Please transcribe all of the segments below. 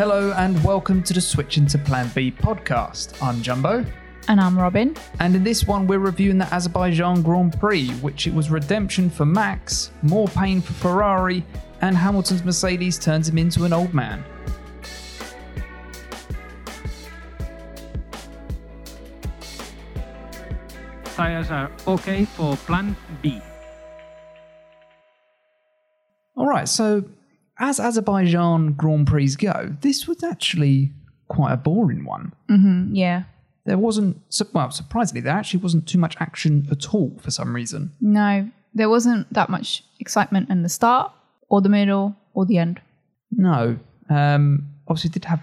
Hello and welcome to the Switching to Plan B podcast. I'm Jumbo, And I'm Robin. and in this one we're reviewing the Azerbaijan Grand Prix, which it was redemption for Max, more pain for Ferrari, and Hamilton's Mercedes turns him into an old man. tires are okay for plan B. All right, so as Azerbaijan Grand Prix go, this was actually quite a boring one. Mm, yeah. There wasn't, well, surprisingly, there actually wasn't too much action at all for some reason. No, there wasn't that much excitement in the start or the middle or the end. No. Um, obviously, did have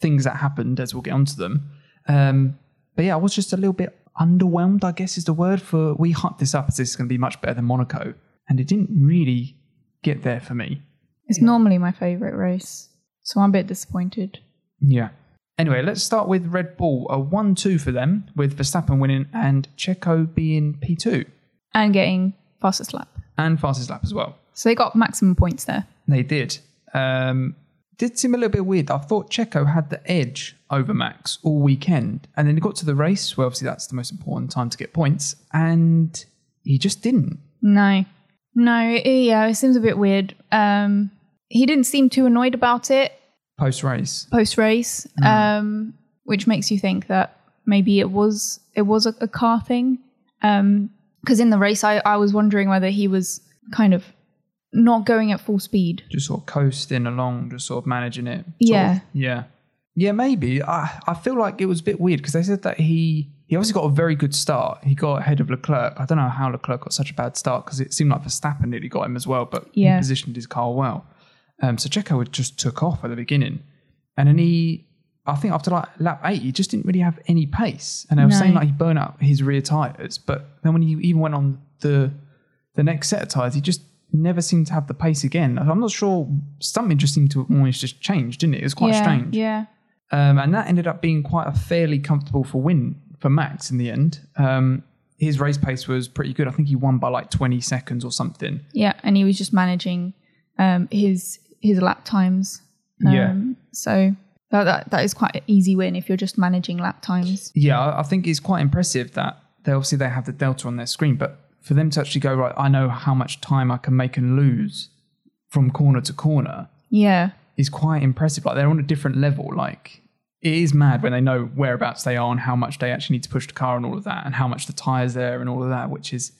things that happened, as we'll get onto them. Um, but yeah, I was just a little bit underwhelmed, I guess is the word for. We hyped this up as this is going to be much better than Monaco, and it didn't really get there for me. It's normally my favourite race. So I'm a bit disappointed. Yeah. Anyway, let's start with Red Bull. A 1 2 for them, with Verstappen winning and Checo being P2 And getting fastest lap. and fastest lap as well. So they got maximum points there. They did. Um, did seem a little bit weird. I thought Checo had the edge over Max all weekend, and then he got to the race. where obviously that's the most important time to get points, and he just didn't. No. No, yeah, it seems a bit weird. Um, he didn't seem too annoyed about it Post race, post race, um, which makes you think that maybe it was it was a, a car thing. Because in the race, I, I was wondering whether he was kind of not going at full speed. just sort of coasting along, just sort of managing it. Yeah. of- yeah, yeah. Maybe I I feel like it was a bit weird because they said that he he obviously got a very good start. He got ahead of Leclerc. I don't know how Leclerc got such a bad start because it seemed like Verstappen nearly got him as well, but Yeah. he positioned his car well. Um, so Checo just took off at the beginning, and then he, I think after like lap eight, he just didn't really have any pace. And they were No. saying like he burned out his rear tires, but then when he even went on the the next set of tires, he just never seemed to have the pace again. I'm not sure. Something just seemed to almost just change, didn't it? It was quite yeah, strange. Yeah. Um, and that ended up being quite a fairly comfortable for win for Max in the end. Um, his race pace was pretty good. I think he won by like 20 seconds or something. Yeah, and he was just managing um, his his lap times. Um, Yeah. So that, that that is quite an easy win if you're just managing lap times. Yeah, I I think it's quite impressive that they obviously they have the delta on their screen, but for them to actually go right, I know how much time I can make and lose from corner to corner Yeah. is quite impressive. Like they're on a different level. Like it is mad when they know whereabouts they are and how much they actually need to push the car and all of that, and how much the tires there and all of that, which is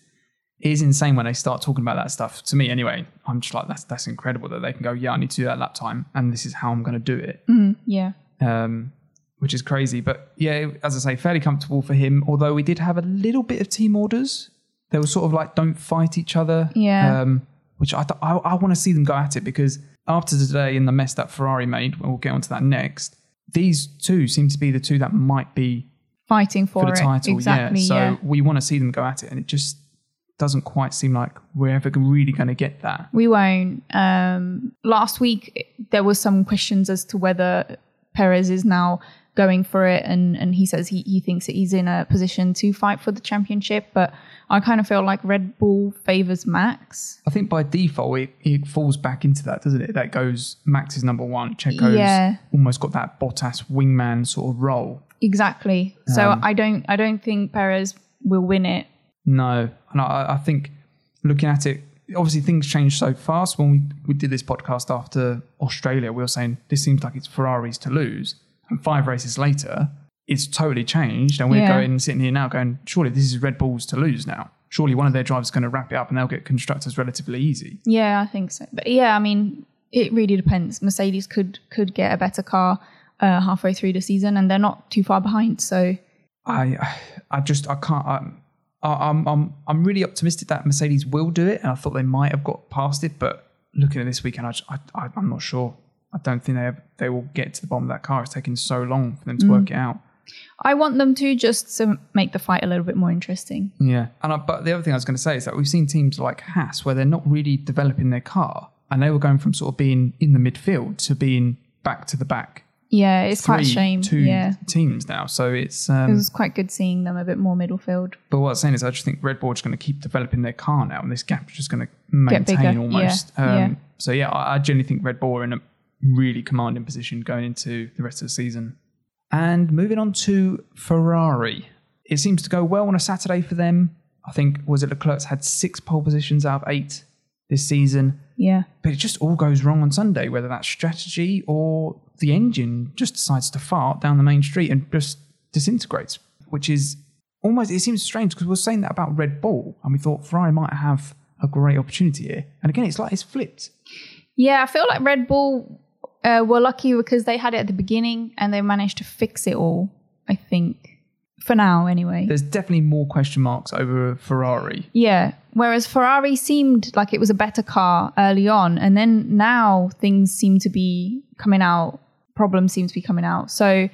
is insane when they start talking about that stuff. To me, anyway, I'm just like that's that's incredible that they can go, yeah, I need to do that lap time, and this is how I'm going to do it. Mm, yeah. Um, which is crazy, but yeah, as I say, fairly comfortable for him. Although we did have a little bit of team orders. They were sort of like don't fight each other. Yeah. Um, which I th- I, I want to see them go at it because after today and the mess that Ferrari made, we'll get onto that next. These two seem to be the two that might be Fighting for, for the it. title. Exactly. yeah. So yeah. we want to see them go at it, and it just doesn't quite seem like we're ever really going to get that. We won't. Um, last week there was some questions as to whether Perez is now going for it, and and he says he he thinks that he's in a position to fight for the championship. But I kind of feel like Red Bull favors Max. I think by default it, it falls back into that, doesn't it? That goes Max is number one. Checo's Yeah. almost got that Bottas wingman sort of role. Exactly. So Um, I don't I don't think Perez will win it. No, and I, I think looking at it, obviously things change so fast. When we, we did this podcast after Australia, we were saying this seems like it's Ferraris to lose, and five races later, it's totally changed, and we're Yeah. going sitting here now going, surely this is Red Bull's to lose now. Surely one of their drivers is going to wrap it up, and they'll get constructors relatively easy. Yeah, I think so. But yeah, I mean, it really depends. Mercedes could could get a better car uh, halfway through the season, and they're not too far behind. So I I just I can't. I'm, I'm I'm I'm really optimistic that Mercedes will do it, and I thought they might have got past it. But looking at this weekend, I, just, I, I I'm not sure. I don't think they have, they will get to the bottom of that car. It's taken so long for them to work it out. I want them to just to make the fight a little bit more interesting. Yeah, and I, but the other thing I was going to say is that we've seen teams like Haas where they're not really developing their car, and they were going from sort of being in the midfield to being back to the back. Yeah, it's quite a shame. Two Yeah, teams now, so it's. it Um, was quite good seeing them a bit more middle field. but what I'm saying is, I just think Red Bull is going to keep developing their car now, and this gap is just going to maintain almost. yeah, um, yeah. So yeah, I, I genuinely think Red Bull are in a really commanding position going into the rest of the season. And moving on to Ferrari. It seems to go well on a Saturday for them. I think, was it Leclerc's had six pole positions out of eight this season. Yeah. But it just all goes wrong on Sunday, whether that's strategy or the engine just decides to fart down the main street and just disintegrates, which is almost, it seems strange because we were saying that about Red Bull and we thought Ferrari might have a great opportunity here. And again, it's like it's flipped. Yeah, I feel like Red Bull uh, were lucky because they had it at the beginning and they managed to fix it all, I think. For now, anyway. There's definitely more question marks over Ferrari. Yeah. Whereas Ferrari seemed like it was a better car early on. And then now things seem to be coming out, problems seem to be coming out. So,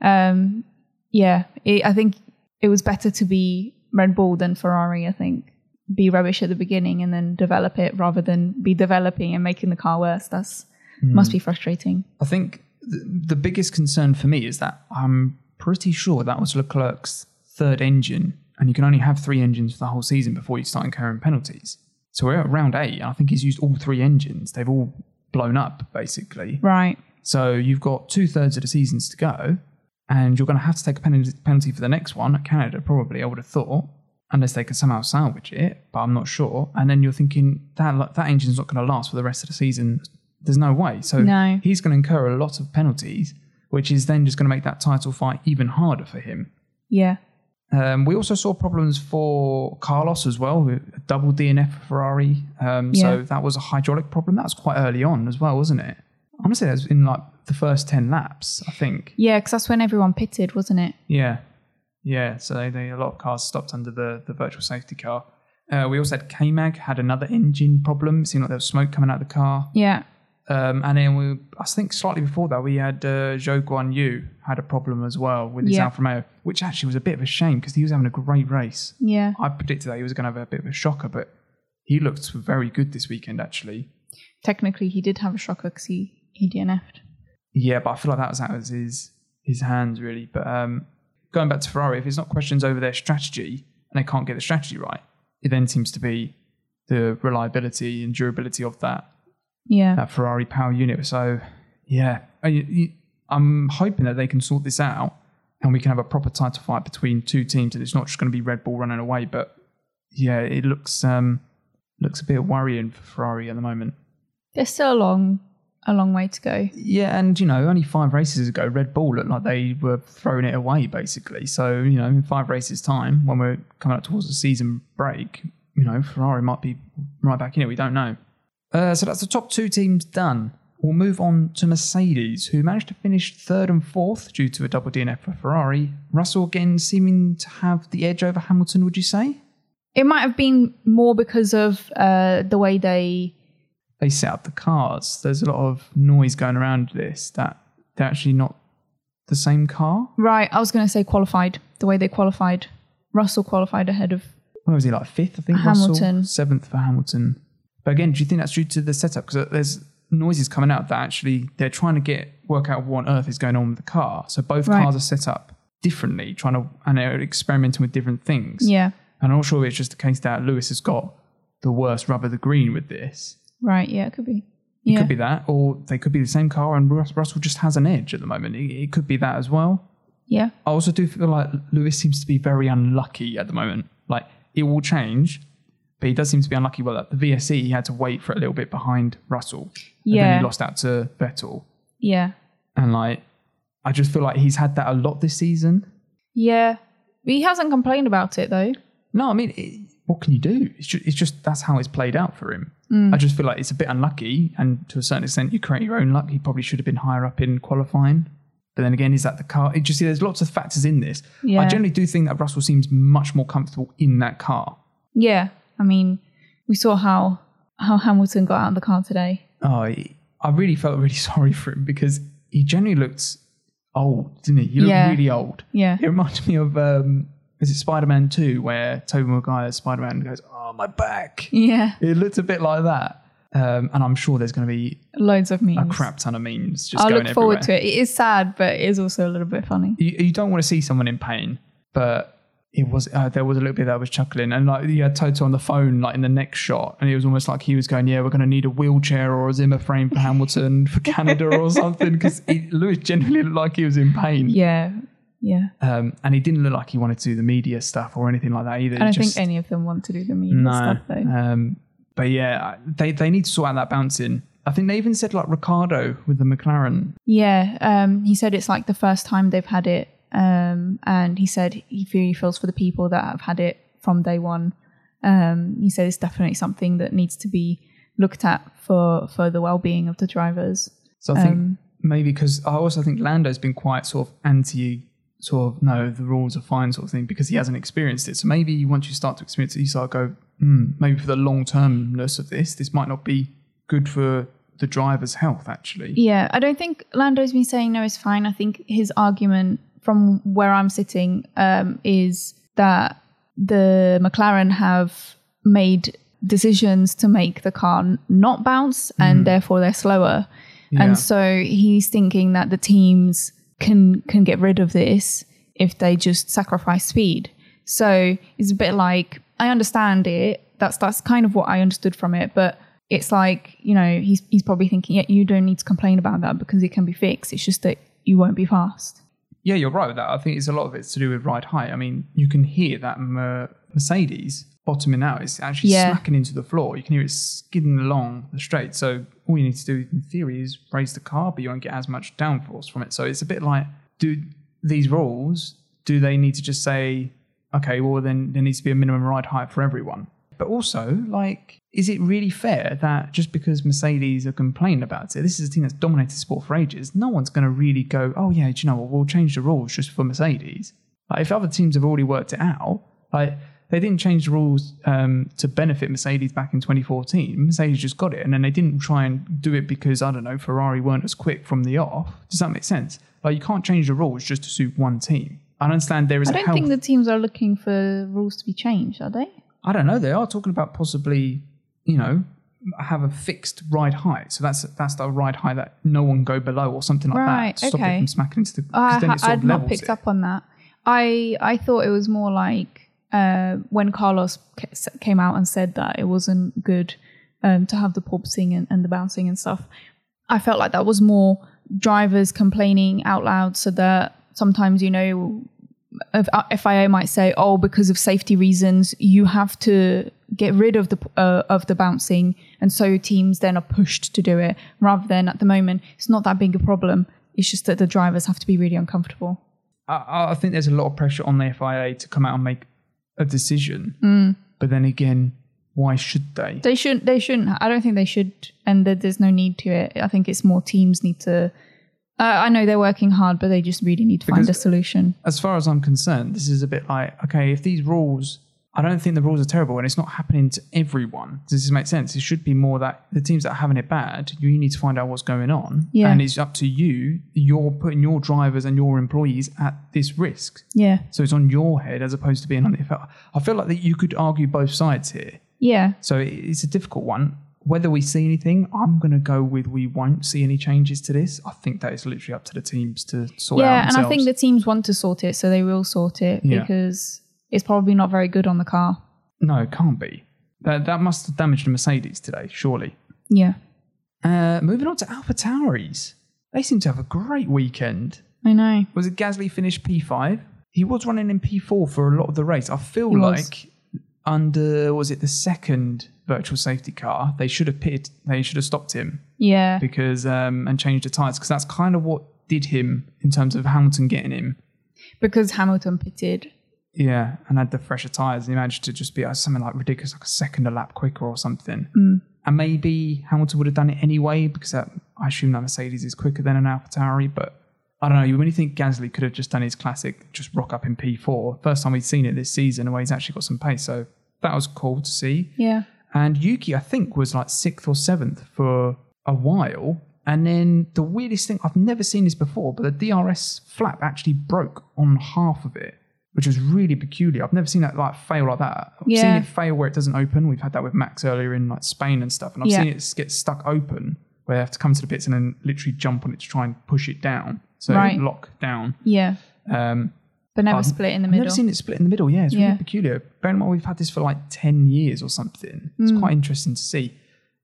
um, yeah, it, I think it was better to be Red Bull than Ferrari, I think. Be rubbish at the beginning and then develop it rather than be developing and making the car worse. That's must be hmm. frustrating. I think th- the biggest concern for me is that I'm pretty sure that was Leclerc's third engine, and you can only have three engines for the whole season before you start incurring penalties. So we're at round eight, and I think he's used all three engines. They've all blown up, basically. Right. So you've got two thirds of the seasons to go, and you're going to have to take a penalty penalty for the next one at Canada, probably, I would have thought, unless they can somehow salvage it, but I'm not sure. And then you're thinking that that engine's not going to last for the rest of the season. There's no way. So No. he's going to incur a lot of penalties, which is then just going to make that title fight even harder for him. Yeah. Um, we also saw problems for Carlos as well, a double DNF for Ferrari. Um, Yeah. So that was a hydraulic problem. That was quite early on as well, wasn't it? I'm going to say that was in like the first 10 laps, I think. Yeah, because that's when everyone pitted, wasn't it? Yeah. Yeah. So they, they, a lot of cars stopped under the, the virtual safety car. Uh, we also had K-Mag had another engine problem. It seemed like there was smoke coming out of the car. Yeah. Um, and then we, I think slightly before that, we had uh, Zhou Guan Yu had a problem as well with his Yeah. Alfa Romeo, which actually was a bit of a shame because he was having a great race. Yeah. I predicted that he was going to have a bit of a shocker, but he looked very good this weekend, actually. Technically, he did have a shocker because he, he DNF'd. Yeah, but I feel like that was out of his his hands, really. But um, going back to Ferrari, if it's not questions over their strategy and they can't get the strategy right, it then seems to be the reliability and durability of that Yeah. that Ferrari power unit. So, yeah, I, I'm hoping that they can sort this out and we can have a proper title fight between two teams, and it's not just going to be Red Bull running away. But yeah, it looks um, looks a bit worrying for Ferrari at the moment. There's still a long, a long way to go. Yeah, and you know, only five races ago, Red Bull looked like they were throwing it away, basically. So you know, in five races' time, when we're coming up towards the season break, you know, Ferrari might be right back in it. We don't know. Uh, so that's the top two teams done. We'll move on to Mercedes, who managed to finish third and fourth due to a double DNF for Ferrari. Russell again seeming to have the edge over Hamilton. Would you say It might have been more because of uh, the way they. they set up the cars? There's a lot of noise going around this that they're actually not the same car. Right, I was going to say qualified. The way they qualified. Russell qualified ahead of. where was he like fifth? I think Russell Hamilton. seventh for Hamilton. But again, do you think that's due to the setup? Because uh, there's noises coming out that actually they're trying to get work out what on earth is going on with the car. So both Right. cars are set up differently, trying to and they're experimenting with different things. Yeah. And I'm not sure if it's just the case that Lewis has got the worst rubber the green with this. Right, yeah, it could be. It Yeah. could be that, or they could be the same car, and Russell just has an edge at the moment. It, it could be that as well. Yeah. I also do feel like Lewis seems to be very unlucky at the moment. Like it will change, but he does seem to be unlucky. Well, at the VSC, he had to wait for a little bit behind Russell. And then he lost out to Vettel. Yeah. And like, I just feel like he's had that a lot this season. Yeah. But he hasn't complained about it though. No, I mean, it, what can you do? It's just, it's just that's how it's played out for him. Mm. I just feel like it's a bit unlucky, and to a certain extent, you create your own luck. He probably should have been higher up in qualifying. But then again, is that the car? It just see, there's lots of factors in this. I generally do think that Russell seems much more comfortable in that car. Yeah. I mean, we saw how how Hamilton got out of the car today. Oh, I really felt really sorry for him because he generally looked old, didn't he? He looked Yeah. really old. Yeah. It reminded me of um, is it Spider Man Two, where Tobey Maguire's Spider Man goes, "Oh, my back." Yeah. It looked a bit like that. Um, and I'm sure there's going to be Loads of memes. a crap ton of memes just I'll look forward everywhere. to it. It is sad, but it is also a little bit funny. You, you don't want to see someone in pain, but it was uh, there was a little bit that I was chuckling, and like you had Toto on the phone, like in the next shot, and it was almost like he was going, "Yeah, we're going to need a wheelchair or a Zimmer frame for Hamilton for Canada or something," because Lewis genuinely looked like he was in pain, Yeah. Yeah. um, and he didn't look like he wanted to do the media stuff or anything like that either. I don't Just- think any of them want to do the media no, stuff though. um, but yeah, they they need to sort out that bouncing. I think they even said like Ricciardo with the McLaren. Yeah, um, he said it's like the first time they've had it, um, and he said he really feels for the people that have had it from day one. Um, he said it's definitely something that needs to be looked at for for the well being of the drivers. So I think Um, maybe because I also think Lando's been quite sort of anti, sort of no, the rules are fine sort of thing because he hasn't experienced it. So maybe once you start to experience it, you start to go, hmm, maybe for the long termness of this, this might not be good for the driver's health actually. Yeah, I don't think Lando's been saying no, it's fine. I think his argument from where I'm sitting um, is that the McLaren have made decisions to make the car not bounce and therefore they're slower. Yeah. And so he's thinking that the teams can can get rid of this if they just sacrifice speed. So it's a bit like I understand it. That's that's kind of what I understood from it, but it's like you know he's he's probably thinking, yeah, you don't need to complain about that because it can be fixed. It's just that you won't be fast. Yeah, you're right with that. I think it's a lot of it's to do with ride height. I mean, you can hear that Mer- Mercedes bottoming out. It's actually Yeah. smacking into the floor. You can hear it skidding along the straight. So all you need to do in theory is raise the car, but you won't get as much downforce from it. So it's a bit like, do these rules, do they need to just say, okay, well, then there needs to be a minimum ride height for everyone? But also, like, is it really fair that just because Mercedes are complaining about it, this is a team that's dominated sport for ages, no one's going to really go, oh, yeah, do you know what, we'll change the rules just for Mercedes. Like, if other teams have already worked it out, like, they didn't change the rules um, to benefit Mercedes back in 2014. Mercedes just got it, and then they didn't try and do it because I don't know Ferrari weren't as quick from the off. Does that make sense? Like you can't change the rules just to suit one team. I understand there is I don't health. think the teams are looking for rules to be changed, are they? I don't know. They are talking about possibly, you know, have a fixed ride height. So that's that's the ride height that no one go below or something like Right, that. to Stop okay. it from smacking into the. I, then it sort I'd of not picked it. up on that. I I thought it was more like uh, when Carlos came out and said that it wasn't good um, to have the porpoising and, and the bouncing and stuff. I felt like that was more drivers complaining out loud, so that sometimes you know if uh, FIA might say, "Oh, because of safety reasons, you have to get rid of the uh, of the bouncing," and so teams then are pushed to do it. Rather than at the moment, it's not that big a problem. It's just that the drivers have to be really uncomfortable. I, I think there's a lot of pressure on the FIA to come out and make a decision. Mm. But then again, why should they? They shouldn't. They shouldn't. I don't think they should, and there's no need to it. I think it's more teams need to. Uh, I know they're working hard, but they just really need to find a solution. As far as I'm concerned, this is a bit like okay, if these rules. I don't think the rules are terrible, and it's not happening to everyone. Does this make sense? It should be more that the teams that are having it bad, you need to find out what's going on, Yeah. and it's up to you. You're putting your drivers and your employees at this risk. Yeah, So it's on your head as opposed to being on the. I feel like that you could argue both sides here. yeah, So it's a difficult one. Whether we see anything, I'm going to go with we won't see any changes to this. I think that is literally up to the teams to sort it out yeah. And. I think the teams want to sort it, so they will sort it Yeah. because it's probably not very good on the car. no, it can't be. That that must have damaged the Mercedes today, surely. Yeah, Uh, moving on to Alpha Tauris, they seem to have a great weekend. I know. Was it Gasly finished P5? He was running in P4 for a lot of the race. I feel He was. Like under was it the second virtual safety car, they should have pitted, they should have stopped him Yeah, because um, and changed the tires because that's kind of what did him in terms of Hamilton getting him. because Hamilton pitted. Yeah, and had the fresher tires, and he managed to just be uh, something like ridiculous, like a second a lap quicker or something. Mm. And maybe Hamilton would have done it anyway because that, I assume that Mercedes is quicker than an AlphaTauri. But I don't know. You really think Gasly could have just done his classic, just rock up in P4? First time we'd seen it this season, where he's actually got some pace. So that was cool to see. Yeah, And Yuki, I think, was like sixth or seventh for a while. And then the weirdest thing, I've never seen this before, but the DRS flap actually broke on half of it, which was really peculiar. I've never seen that like fail like that. I've seen it fail where it doesn't open. We've had that with Max earlier in like Spain and stuff. And I've Yeah. seen it get stuck open where they have to come to the pits and then literally jump on it to try and push it down. So Right. lock down. yeah, Um, but never I've- split in the middle. I've never seen it split in the middle. Yeah, it's really Yeah. peculiar. Bear in mind, we've had this for like 10 years or something. It's Mm. quite interesting to see.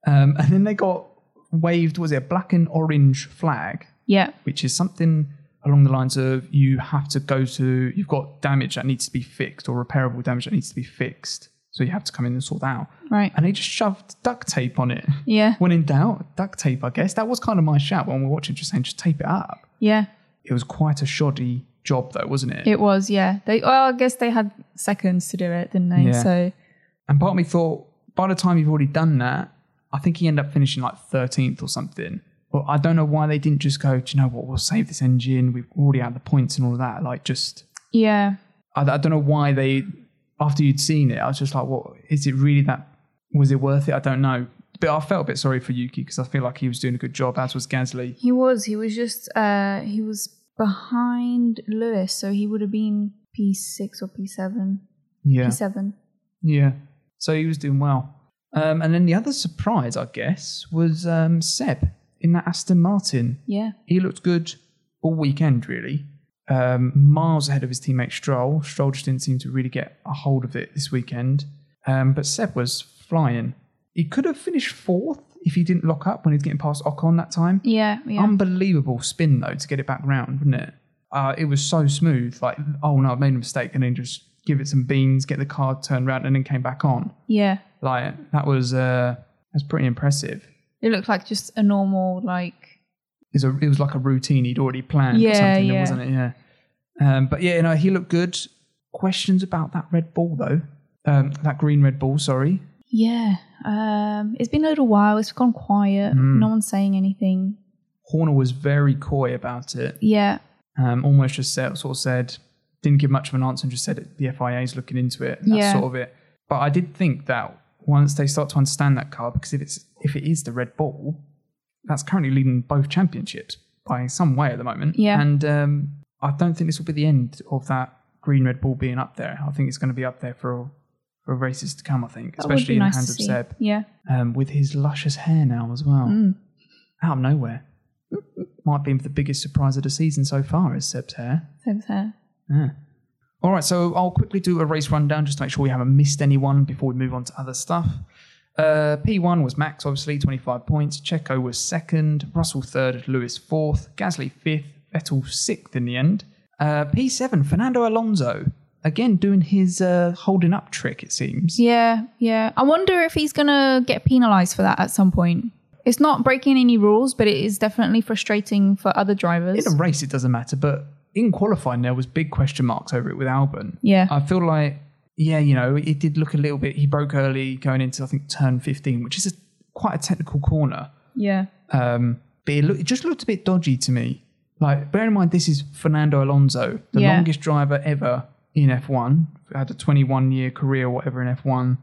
Um, and then they got waved, was it a black and orange flag, yeah, which is something along the lines of you have to go to, you've got damage that needs to be fixed or repairable damage that needs to be fixed. So you have to come in and sort that out. right. And they just shoved duct tape on it. Yeah, When in doubt, duct tape, I guess. That was kind of my shout when we were watching, just saying, just tape it up. Yeah. It was quite a shoddy job, though, wasn't it? It was. Yeah. They. Well, I guess they had seconds to do it, didn't they? Yeah. So And part of me thought, by the time you've already done that, I think he ended up finishing like 13th or something. But I don't know why they didn't just go, do you know what, we'll save this engine. We've already had the points and all of that. Like, just, yeah, I, I don't know why they, after you'd seen it, I was just like, what, is it really that, was it worth it? I don't know. But I felt a bit sorry for Yuki because I feel like he was doing a good job, as was Gasly. he was. He was just. Uh, he was behind Lewis, so he would have been P six or P seven. Yeah. P seven. Yeah. So he was doing well. Um, and then the other surprise, I guess, was um, Seb in that Aston Martin. Yeah. he looked good all weekend, really. Um, miles ahead of his teammate Stroll. Stroll just didn't seem to really get a hold of it this weekend. Um, but Seb was flying. He could have finished fourth if he didn't lock up when he was getting past Ocon that time. Yeah. Yeah. Unbelievable spin, though, to get it back round, wasn't it? Uh, it was so smooth. Like, oh no, I've made a mistake. And then just give it some beans, get the car turned around, and then came back on. yeah. Like, that was, uh, that's pretty impressive. It looked like just a normal like. It was, a, it was like a routine he'd already planned or Yeah, something, yeah. wasn't it? Yeah. Um, but yeah, you know, he looked good. Questions about that Red Bull though. Um, that green Red Bull, sorry. Yeah. Um. It's been a little while. It's gone quiet. Mm. No one's saying anything. Horner was very coy about it. Yeah. Um, almost just said, sort of said, didn't give much of an answer and just said the FIA is looking into it. That's Yeah. sort of it. But I did think that once they start to understand that car, because if it's if it is the Red Bull, that's currently leading both championships by some way at the moment. Yeah. And um, I don't think this will be the end of that green Red Bull being up there. I think it's going to be up there for for races to come. I think, That especially in nice the hands of see. Seb, Yeah. um, with his luscious hair now as well, Mm. out of nowhere. Might be the biggest surprise of the season so far is Seb's hair. Seb's hair. Yeah. All right, so I'll quickly do a race rundown just to make sure we haven't missed anyone before we move on to other stuff. Uh, P1 was Max, obviously, 25 points. Checo was second. Russell third. Lewis fourth. Gasly fifth. Vettel sixth in the end. Uh, P7, Fernando Alonso. Again, doing his uh, holding up trick, it seems. Yeah. Yeah. I wonder if he's gonna get penalised for that at some point. It's not breaking any rules, but it is definitely frustrating for other drivers. In a race, it doesn't matter, but in qualifying, there was big question marks over it with Albon. Yeah. I feel like, yeah, you know, it did look a little bit. He broke early going into, I think, turn 15, which is a, quite a technical corner. yeah. Um, but it, look, it just looked a bit dodgy to me. Like, bear in mind, this is Fernando Alonso, the Yeah. longest driver ever in F1. Had a 21 year career, or whatever, in F1.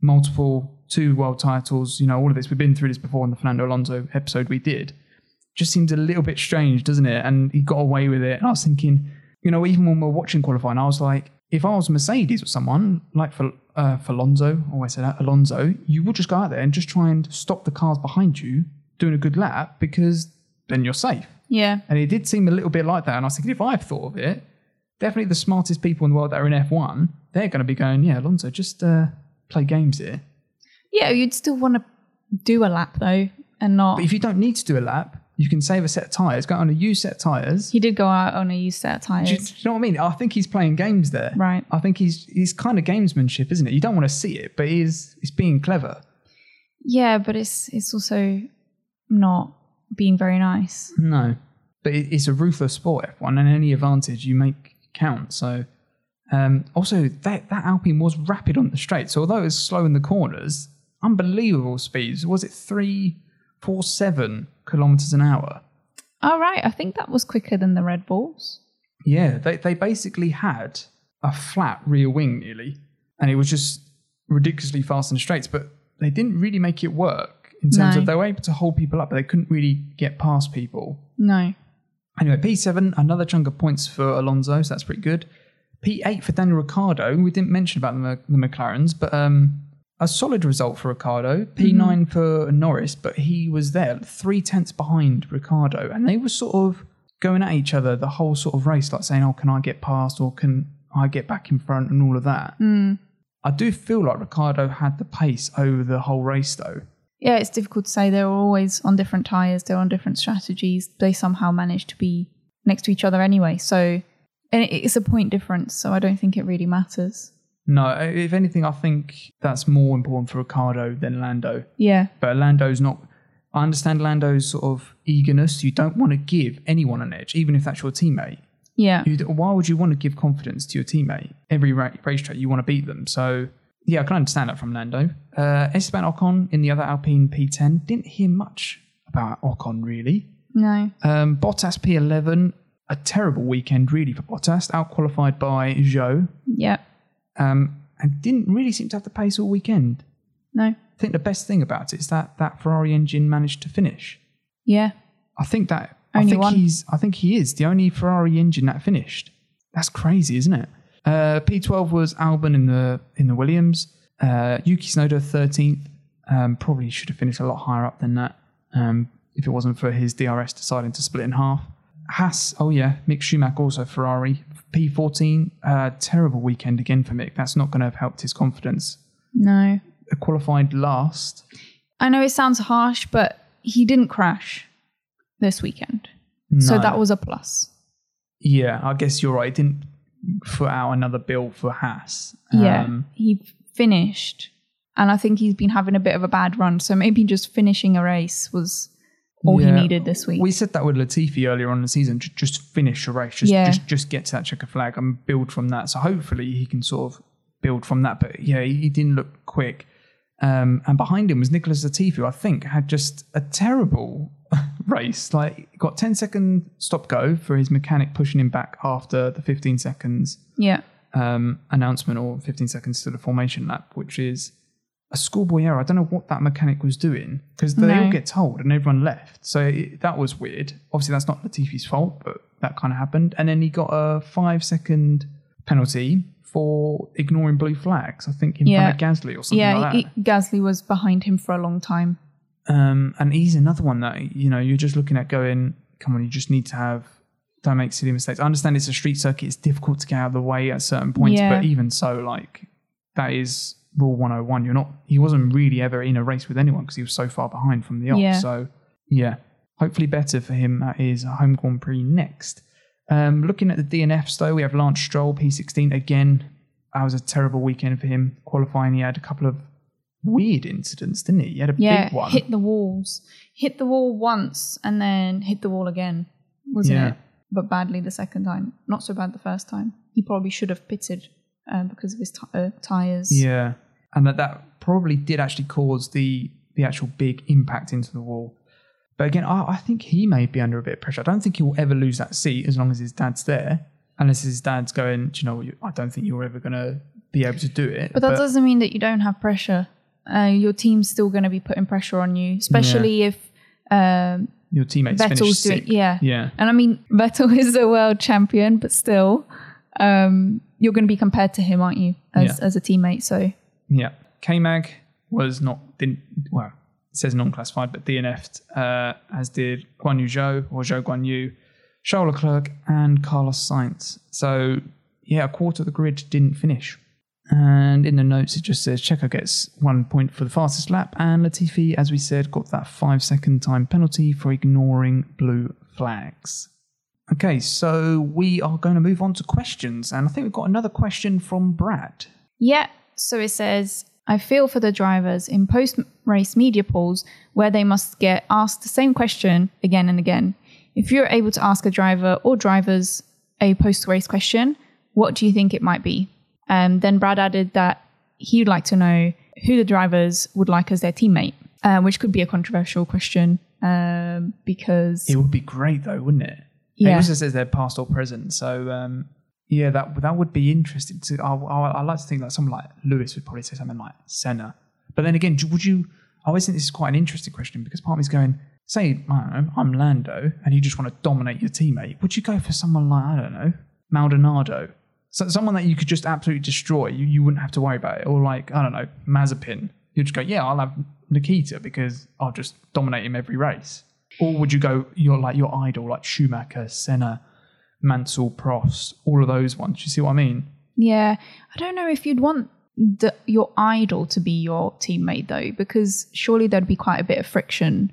Multiple two world titles. You know, all of this. We've been through this before in the Fernando Alonso episode we did. Just seems a little bit strange, doesn't it? And he got away with it. And I was thinking, you know, even when we're watching qualifying, I was like, if I was Mercedes or someone like for uh, for Alonso, always say that Alonso, you would just go out there and just try and stop the cars behind you doing a good lap because then you're safe. Yeah. And it did seem a little bit like that. And I was thinking, if I've thought of it, definitely the smartest people in the world that are in F1, they're going to be going, yeah, Alonso, just uh, play games here. Yeah. You'd still want to do a lap though, and not. But if you don't need to do a lap, you can save a set of tyres, go on a used set of tyres. he did go out on a used set of tires. Do you, do you know what I mean? I think he's playing games there. Right. I think he's he's kind of gamesmanship, isn't it? You don't want to see it, but he is he's being clever. yeah, but it's it's also not being very nice. No, but it, it's a ruthless sport, F1, and any advantage you make count. So, um, also that that Alpine was rapid on the straight. So although it was slow in the corners, unbelievable speeds. Was it three, four, seven kilometers an hour? All right. I think that was quicker than the Red Bulls. Yeah, they they basically had a flat rear wing nearly, and it was just ridiculously fast in the straights. But they didn't really make it work in terms No. of they were able to hold people up, but they couldn't really get past people. No. Anyway, P7, another chunk of points for Alonso, so that's pretty good. P8 for Daniel Ricciardo. We didn't mention about the, the McLarens, but um, a solid result for Ricciardo. P9 for Norris, but he was there three tenths behind Ricciardo, and they were sort of going at each other the whole sort of race, like saying, "Oh, can I get past?" or "Can I get back in front?" and all of that. I do feel like Ricciardo had the pace over the whole race, though. Yeah, it's difficult to say. They're always on different tires. They're on different strategies. They somehow managed to be next to each other anyway. So, and it's a point difference. So I don't think it really matters. No, if anything, I think that's more important for Ricciardo than Lando. Yeah, But Lando's not. I understand Lando's sort of eagerness. You don't want to give anyone an edge, even if that's your teammate. yeah, You, why would you want to give confidence to your teammate? Every ra- racetrack, you want to beat them. So, yeah, I can understand that from Lando. Uh, Esteban Ocon in the other Alpine P10. Didn't hear much about Ocon, really. no, Um, Bottas P11. A terrible weekend, really, for Bottas. Out qualified by Zhou. yeah, Um, and didn't really seem to have the pace all weekend. no, I think the best thing about it is that that Ferrari engine managed to finish. yeah, I think that Only I think one. he's I think he is the only Ferrari engine that finished. That's crazy, isn't it? Uh, P12 was Albon in the in the Williams. Uh, Yuki Tsunoda 13th. Um, probably should have finished a lot higher up than that um, if it wasn't for his DRS deciding to split in half. Haas, oh yeah, Mick Schumacher also Ferrari. P14, uh, terrible weekend again for Mick. That's not going to have helped his confidence. no. Qualified last. I know it sounds harsh, but he didn't crash this weekend. So that was a plus. Yeah, I guess you're right. It didn't put out another bill for Haas. Yeah, Um, he finished, and I think he's been having a bit of a bad run. So maybe just finishing a race was all Yeah. he needed this week. we said that with Latifi earlier on in the season. ju- Just finish a race. Just, Yeah. just, just get to that checker flag and build from that. So hopefully he can sort of build from that. But yeah, he, he didn't look quick. Um, and behind him was Nicholas Latifi, who I think had just a terrible race. Like got 10 second stop go for his mechanic pushing him back after the 15 seconds yeah, um, announcement or 15 seconds to the formation lap, which is a schoolboy error. I don't know what that mechanic was doing because they No. all get told and everyone left. So it, that was weird. Obviously, that's not Latifi's fault, but that kind of happened. And then he got a five second penalty for ignoring blue flags, I think in Yeah. front of Gasly or something yeah. like he- he- Gasly was behind him for a long time. Um, and he's another one that you know you're just looking at going, come on, you just need to have don't make silly mistakes. I understand it's a street circuit; it's difficult to get out of the way at certain points, Yeah. but even so, like that is rule 101. You're not. He wasn't really ever in a race with anyone because he was so far behind from the off. Yeah. So yeah, hopefully better for him at his home Grand Prix next. Um, looking at the DNFs though, we have Lance Stroll P16 again. That was a terrible weekend for him. Qualifying, he had a couple of weird incidents, didn't he? He had a Yeah, big one. hit the walls, hit the wall once, and then hit the wall again, wasn't Yeah. it? But badly the second time. Not so bad the first time. He probably should have pitted uh, because of his t- uh, tires. Yeah, and that that probably did actually cause the the actual big impact into the wall. But again, I, I think he may be under a bit of pressure. I don't think he'll ever lose that seat as long as his dad's there, unless his dad's going. Do you know, what, I don't think you're ever going to be able to do it. But that doesn't mean that you don't have pressure. Uh, your team's still going to be putting pressure on you, especially if um, your teammates Vettel's doing. Yeah, yeah, And I mean, Vettel is a world champion, but still, um, you're going to be compared to him, aren't you, as Yeah. as a teammate? So yeah. K Mag was not didn't well. Says non-classified, but DNF'd, uh, as did Guan Yu Zhou or Zhou Guan Yu, Charles Leclerc, and Carlos Sainz. So yeah, a quarter of the grid didn't finish. And in the notes, it just says Checo gets one point for the fastest lap, and Latifi, as we said, got that five second time penalty for ignoring blue flags. Okay, so we are going to move on to questions, and I think we've got another question from Brad. Yeah. So it says, I feel for the drivers in post race media polls where they must get asked the same question again and again. If you're able to ask a driver or drivers a post race question, what do you think it might be? Um, then Brad added that he'd like to know who the drivers would like as their teammate, uh, which could be a controversial question um, because It would be great, though, wouldn't it? It Yeah. also says they're past or present, so um, yeah, that that would be interesting. To I, I, I like to think that someone like Lewis would probably say something like Senna, but then again, would you? I always think this is quite an interesting question because part of me's going, say, I don't know, I'm Lando, and you just want to dominate your teammate. Would you go for someone like I don't know, Maldonado? So someone that you could just absolutely destroy. You you wouldn't have to worry about it, or like I don't know, Mazepin. You'd just go, yeah, I'll have Nikita because I'll just dominate him every race. Or would you go your like your idol like Schumacher, Senna, Mansell, Prost, all of those ones? You see what I mean? Yeah, I don't know if you'd want the, your idol to be your teammate though, because surely there'd be quite a bit of friction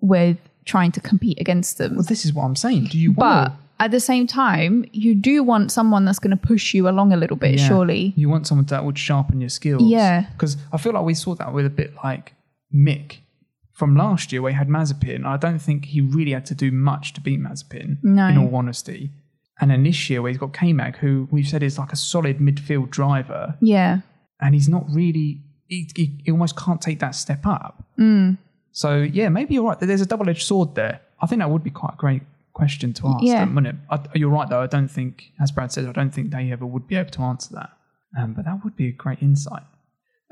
with trying to compete against them. Well, this is what I'm saying. Do you but want? at the same time, you do want someone that's going to push you along a little bit, Yeah. surely. You want someone that would sharpen your skills. Yeah. Because I feel like we saw that with a bit like Mick from last year, where he had Mazepin. I don't think he really had to do much to beat Mazepin, No. in all honesty. And then this year, where he's got K Mag, who we've said is like a solid midfield driver, Yeah. and he's not really, he, he, he almost can't take that step up. Mm. So, yeah, maybe you're right. There's a double edged sword there. I think that would be quite a great question to ask Yeah. them, wouldn't it? I, you're right, though. I don't think, as Brad said, I don't think they ever would be able to answer that. Um, but that would be a great insight.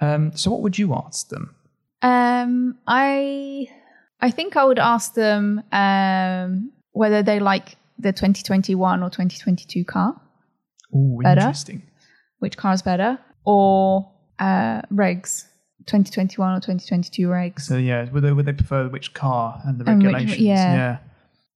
Um, so, what would you ask them? Um, I I think I would ask them um, whether they like the 2021 or 2022 car, Oh, Better? interesting. which car is better, or uh, regs, 2021 or 2022 regs. So, yeah, would they, would they prefer which car and the And which- regulations? yeah.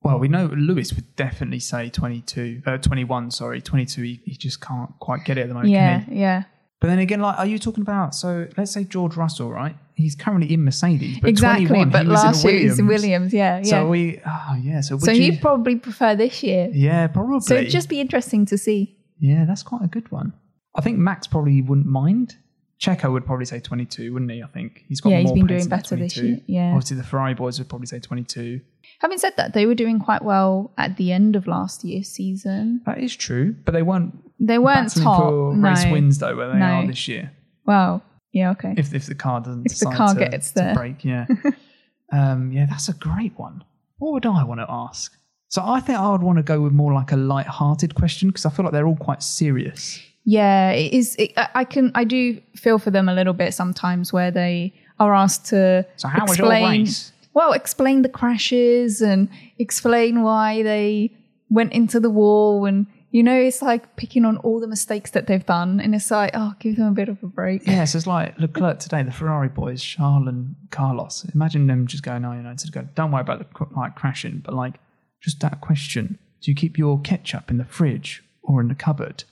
Well, we know Lewis would definitely say 22, uh, 21, sorry. 22, he, he just can't quite get it at the moment. yeah, yeah, But then again, like, are you talking about? So let's say George Russell, right? He's currently in Mercedes, but exactly. But last in a year it was Williams. Yeah, yeah. So we, oh yeah. So would so you? he'd probably prefer this year. yeah, probably. So it'd just be interesting to see. yeah, that's quite a good one. I think Max probably wouldn't mind. Checo would probably say 22, wouldn't he? I think he's got Yeah, he's been doing better this year, yeah. Obviously, the Ferrari boys would probably say 22. Having said that, they were doing quite well at the end of last year's season. That is true, but they weren't They weren't top. for no. race wins though, where they No. are this year. Wow. Yeah. Okay. If if the car doesn't If the car to, gets to there. break, yeah. um, yeah, that's a great one. What would I want to ask? So I think I would want to go with more like a light-hearted question because I feel like they're all quite serious. Yeah, it is. It, I can. I do feel for them a little bit sometimes, where they are asked to. So how was your race? Well, explain the crashes and explain why they went into the wall, and you know, it's like picking on all the mistakes that they've done, and it's like, oh, give them a bit of a break. Yeah, so it's like Leclerc today, the Ferrari boys, Charles and Carlos. Imagine them just going, oh, you know, instead don't worry about the like crashing, but like just that question: Do you keep your ketchup in the fridge or in the cupboard?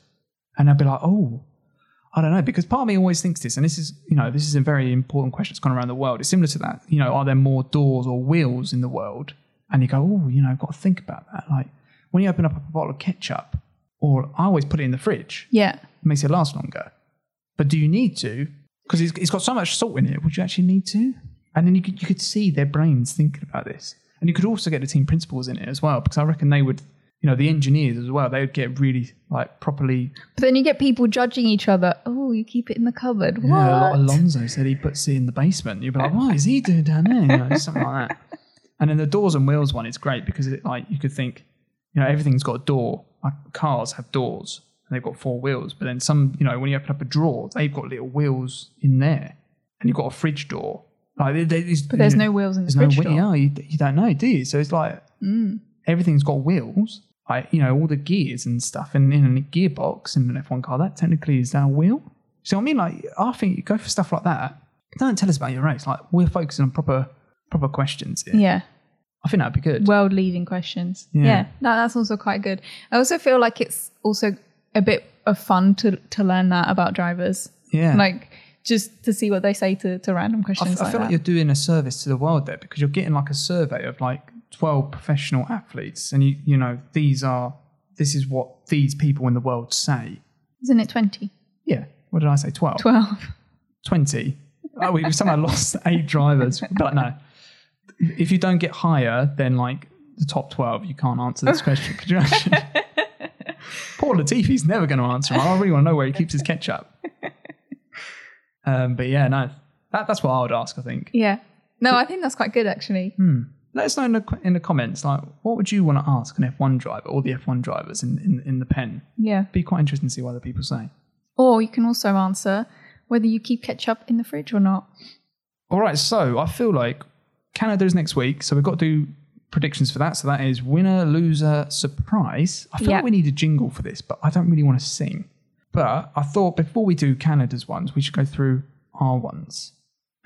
And I'd be like, oh, I don't know, because part of me always thinks this, and this is, you know, this is a very important question that's gone around the world. It's similar to that, you know, are there more doors or wheels in the world? And you go, oh, you know, I've got to think about that. Like when you open up a bottle of ketchup, or I always put it in the fridge Yeah, it makes it last longer. But do you need to? Because it's, it's got so much salt in it. Would you actually need to? And then you could you could see their brains thinking about this, and you could also get the team principals in it as well, because I reckon they would, you know, the engineers as well. They would get really like properly. but then you get people judging each other. Oh, you keep it in the cupboard. What? Yeah, like Alonso said he puts it in the basement. You'd be like, what is he doing down there? You know, something like that. And then the doors and wheels one is great because it like you could think, you know, everything's got a door. Like cars have doors and they've got four wheels, but then some, you know, when you open up a drawer, they've got little wheels in there, and you've got a fridge door. Like there- there's, But there's no wheels in the fridge no door. Yeah, you, you don't know, do you? So it's like Mm. everything's got wheels. Like you know, all the gears and stuff, and in a gearbox in an F1 car, that technically is a wheel. So I mean, like I think you go for stuff like that. Don't tell us about your race. Like we're focusing on proper proper questions. Here. Yeah. I think that'd be good. world leading questions. Yeah. Yeah. no, that's also quite good. I also feel like it's also a bit of fun to to learn that about drivers, yeah, like just to see what they say to, to random questions I like feel that. like you're doing a service to the world there because you're getting like a survey of like 12 professional athletes, and you you know these are this is what these people in the world say. Isn't it 20? Yeah, what did I say? 12. 12. 20. Oh, we somehow lost eight drivers. But no, if you don't get higher than like the top 12, you can't answer this question. Could you imagine? Paul Latifi's never going to answer. I really want to know where he keeps his ketchup. Um, but yeah, no, that, that's what I would ask, I think. Yeah. No, I think that's quite good actually. Let us know in the, in the comments, like, what would you want to ask an F1 driver or the F1 drivers in, in, in the pen? Yeah. Be quite interesting to see what other people say. Or you can also answer whether you keep ketchup in the fridge or not. All right, so I feel like Canada's next week, so we've got to do predictions for that. So that is winner, loser, surprise. I feel Yeah. like we need a jingle for this, but I don't really want to sing. But I thought before we do Canada's ones, we should go through our ones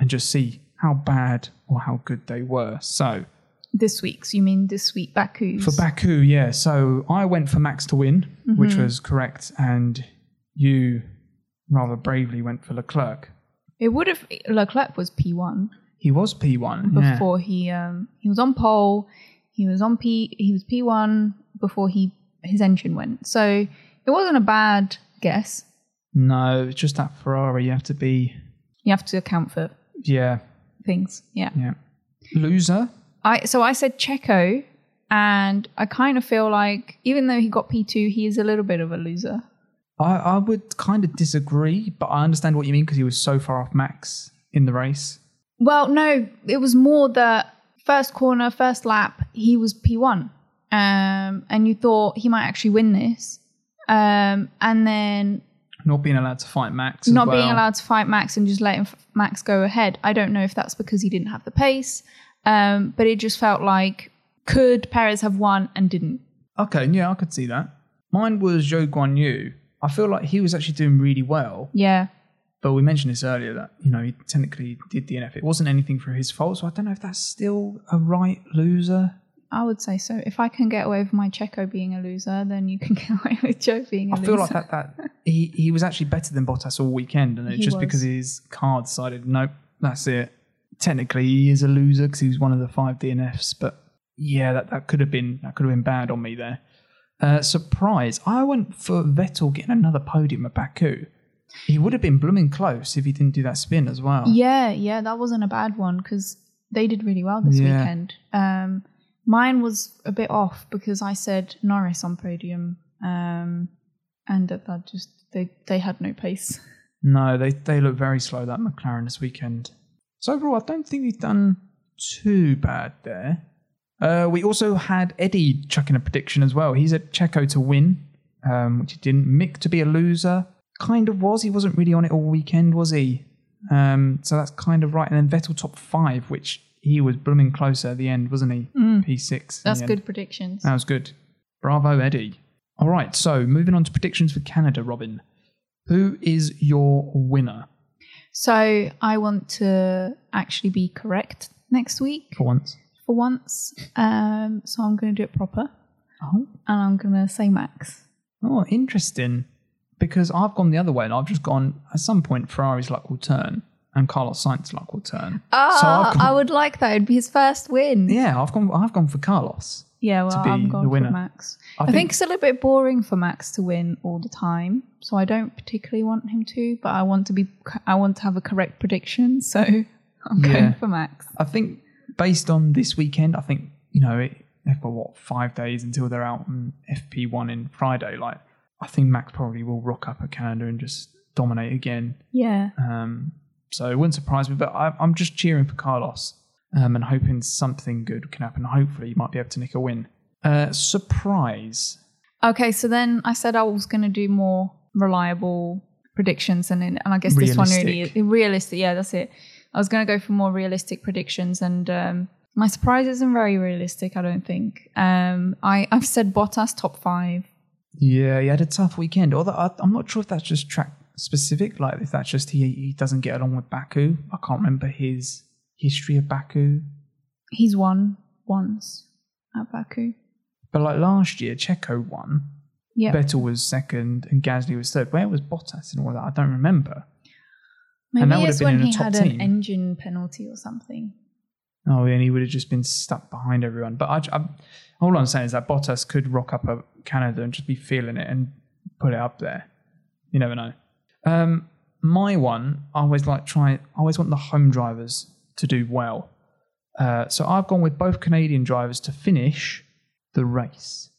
and just see how bad or how good they were. So This week's, you mean this week, Baku's? For Baku, yeah. So I went for Max to win, which Mm-hmm. was correct, and you rather bravely went for Leclerc. it would have, Leclerc was P1 He was P1 yeah. before he, um, he was on pole, he was on P, he was P1 before he, his engine went. So it wasn't a bad guess. No, it's just that Ferrari. You have to be, You have to account for yeah, things. Yeah. yeah. Loser. I so I said Checo, and I kind of feel like even though he got P two, he is a little bit of a loser. I, I would kind of disagree, but I understand what you mean because he was so far off Max in the race. Well, no, it was more the first corner, first lap, he was P one, um, and you thought he might actually win this, um, and then Not being allowed to fight Max. not being allowed to fight Max and just letting Max go ahead. I don't know if that's because he didn't have the pace, um, but it just felt like could Perez have won and didn't. Okay, yeah, I could see that. Mine was Zhou Guan Yu. I feel like he was actually doing really well, Yeah, but we mentioned this earlier that you know he technically did DNF. It wasn't anything for his fault, so I don't know if that's still a right loser. I would say so. If I can get away with my Checo being a loser, then you can get away with Zhou being a I loser. I feel like that that he he was actually better than Bottas all weekend, and it's He just was. because his car decided nope, that's it. Technically, he is a loser because he was one of the five DNFs, but yeah, that, that could have been that could have been bad on me there. Uh, surprise! I went for Vettel getting another podium at Baku. He would have been blooming close if he didn't do that spin as well. Yeah, yeah, that wasn't a bad one because they did really well this Yeah. weekend. Um, mine was a bit off because I said Norris on podium, um, and that, that just they they had no pace. No, they they look very slow that McLaren this weekend. So overall, I don't think we've done too bad there. Uh, we also had Eddie chucking a prediction as well. He said Checo to win, um, which he didn't. Mick to be a loser, kind of was. He wasn't really on it all weekend, was he? Um, so that's kind of right. And then Vettel top five, which he was blooming closer at the end, wasn't he? P six. That's the end. good predictions. That was good. Bravo, Eddie. All right, so moving on to predictions for Canada, Robin. Who is your winner So I want to actually be correct next week for once? for once. Um, so I'm going to do it proper, Oh, and I'm going to say Max. oh, interesting. Because I've gone the other way, and I've just gone. At some point, Ferrari's luck will turn, and Carlos Sainz's luck will turn. Ah, so I've gone, I would like that. It'd be his first win. yeah, I've gone. I've gone for Carlos. Yeah, well, I'm going for Max. I I, think- think, it's a little bit boring for Max to win all the time, so I don't particularly want him to. But I want to be, I want to have a correct prediction, so I'm Yeah. going for Max. I think based on this weekend, I think you know it, they've got what five days until they're out on FP one in Friday. Like, I think Max probably will rock up at Canada and just dominate again. Yeah, Um, so it wouldn't surprise me, but I, I'm just cheering for Carlos um, and hoping something good can happen. Hopefully, you might be able to nick a win. Uh, surprise. Okay, so then I said I was going to do more reliable predictions, and then, and I guess this one really Realistic. is realistic. Yeah, that's it. I was going to go for more realistic predictions, and um, my surprise isn't very realistic. I don't think. Um, I I've said Bottas top five. Yeah, he had a tough weekend. Although I, I'm not sure if that's just track specific, like if that's just he, he doesn't get along with Baku. I can't remember his history of Baku. He's won once at Baku. But like last year, Checo won. Yeah, Vettel was second and Gasly was third. Where was Bottas and all that? I don't remember. maybe and that would it's have been when he had team. an engine penalty or something. Oh, and he would have just been stuck behind everyone. But I, I, all I'm saying is that Bottas could rock up at Canada and just be feeling it and put it up there. You never know. Um, my one, I always like try. I always want the home drivers to do well. Uh, so I've gone with both Canadian drivers to finish the race.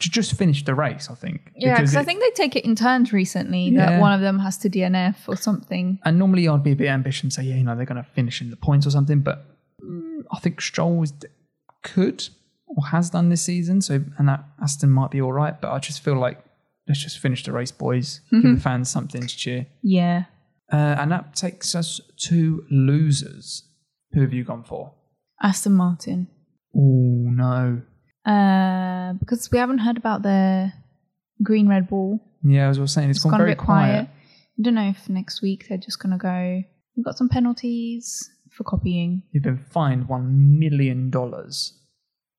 To just finish the race, I think. Yeah, because I it- think they take it in turns recently Yeah. that one of them has to DNF or something. And normally I'd be a bit ambitious and say, yeah, you know, they're going to finish in the points or something. But mm, I think Stroll is, could or has done this season. So, and that Aston might be all right. But I just feel like let's just finish the race, boys. Give the fans something to cheer. Yeah. Uh, and that takes us to losers. Who have you gone for? Aston Martin. Oh no. Uh, because we haven't heard about their green Red Bull. Yeah, as I was saying, it's It's gone, gone a very bit quiet. quiet. I don't know if next week they're just going to go, we've got some penalties for copying. You've been fined one million dollars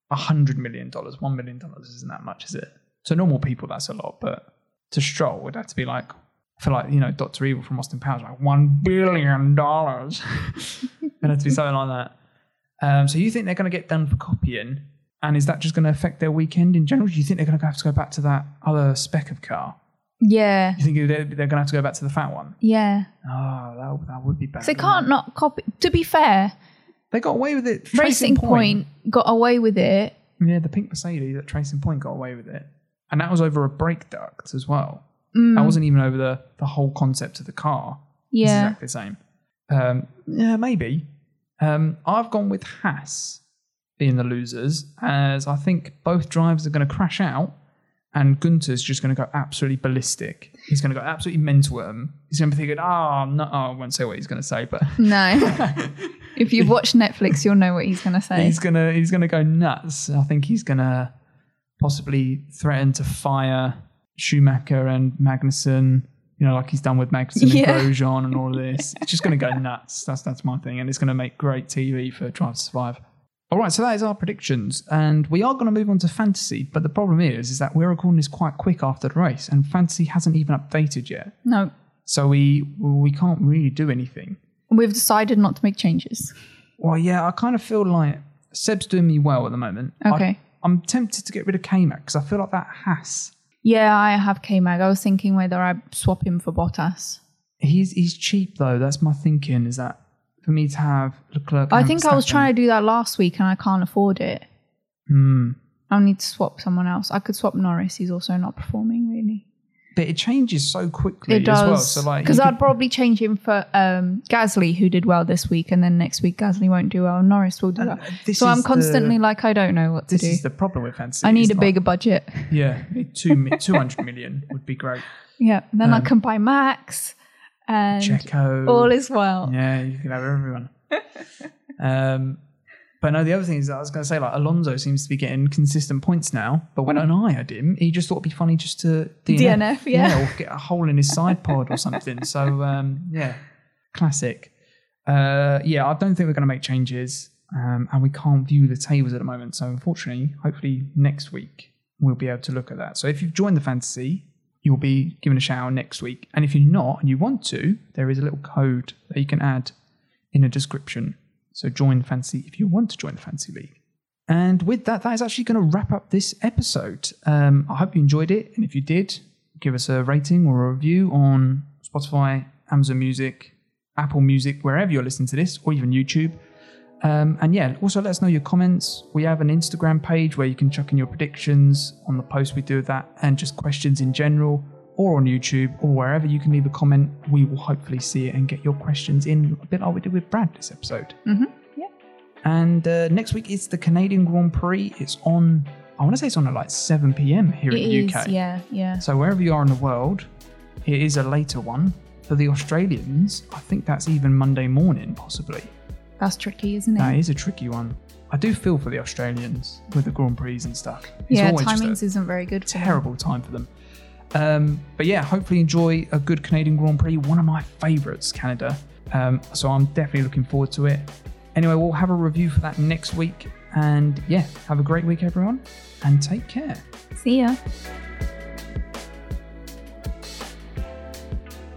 a hundred million dollars, one million dollars isn't that much, is it? To normal people, that's a lot, but to Stroll, it would have to be like, I feel like, you know, Dr. Evil from Austin Powers, like one billion dollars. It'd to be something like that. Um, so you think they're going to get done for copying? And is that just going to affect their weekend in general? Do you think they're going to have to go back to that other spec of car? Yeah. You think they're, they're going to have to go back to the fat one? Yeah. Oh, that, that would be bad. They can't it? not copy. To be fair, They got away with it. Racing Point got away with it. Yeah, the pink Mercedes at Tracing Point got away with it. And that was over a brake duct as well. Mm. That wasn't even over the, the whole concept of the car. It's Yeah. exactly the same. Um, yeah, maybe. Um, I've gone with Haas being the losers, as I think both drivers are going to crash out, and Gunter's just going to go absolutely ballistic. He's going to go absolutely mental at them. He's going to be thinking, oh, no, oh, I won't say what he's going to say, but No. if you've watched Netflix, you'll know what he's going to say. he's gonna he's gonna go nuts. I think he's gonna possibly threaten to fire Schumacher and Magnussen. You know, like he's done with Magnussen Yeah. and Grosjean and all of this. It's just gonna go nuts. That's that's my thing, and it's gonna make great TV for Drive to Survive. All right, so that is our predictions, and we are going to move on to fantasy. But the problem is, is that we're recording this quite quick after the race, and fantasy hasn't even updated yet. no. So we we can't really do anything. We've decided not to make changes. Well, yeah, I kind of feel like Seb's doing me well at the moment. Okay. I'm tempted to get rid of K-Mag because I feel like that has. Yeah, I have K Mag. I was thinking whether I swap him for Bottas. He's he's cheap though. That's my thinking. Is that for me to have Leclerc? I think I was trying to do that last week and I can't afford it. Hmm. I'll need to swap someone else. I could swap Norris. He's also not performing really. But it changes so quickly It as well. does. So like, Because I'd could- probably change him for um, Gasly, who did well this week, and then next week Gasly won't do well, and Norris will do well. So I'm is the- constantly like, I don't know what to do. this is the problem with fantasy. I need a like- bigger budget. Yeah, two two hundred million would be great. Yeah, and then I Um, can buy Max, and Checo. all is well. Yeah, you can have everyone. um, but no, the other thing is that I was going to say, like Alonso seems to be getting consistent points now. But when I had him, he just thought it'd be funny just to DNF, DNF, yeah. or get a hole in his side pod or something. So um, yeah, classic. Uh, yeah, I don't think we're going to make changes, um, and we can't view the tables at the moment. So unfortunately, hopefully next week we'll be able to look at that. So if you've joined the fantasy, you'll be given a shout out next week. And if you're not and you want to, there is a little code that you can add in a description. So join fantasy if you want to join the fantasy league. And with that, that is actually going to wrap up this episode. Um, I hope you enjoyed it. And if you did, give us a rating or a review on Spotify, Amazon Music, Apple Music, wherever you're listening to this, or even YouTube. Um, and yeah, also let us know your comments. We have an Instagram page where you can chuck in your predictions on the post we do that and just questions in general, or on YouTube, or wherever you can leave a comment. We will hopefully see it and get your questions in a bit like we did with Brad this episode. Mm-hmm. Yeah. And uh, next week is the Canadian Grand Prix. It's on, I want to say it's on at like 7 pm here It in the is, UK. yeah, yeah. So wherever you are in the world, it is a later one. For the Australians, I think that's even Monday morning, possibly. That's tricky, isn't it? That is a tricky one. I do feel for the Australians with the Grand Prix and stuff. It's yeah, timings isn't very good. For them. terrible time for them. Um, but yeah, hopefully enjoy a good Canadian Grand Prix. One of my favourites, Canada. Um, so I'm definitely looking forward to it. Anyway, we'll have a review for that next week. And yeah, have a great week, everyone, and take care. See ya.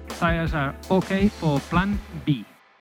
Tires are okay for plan B.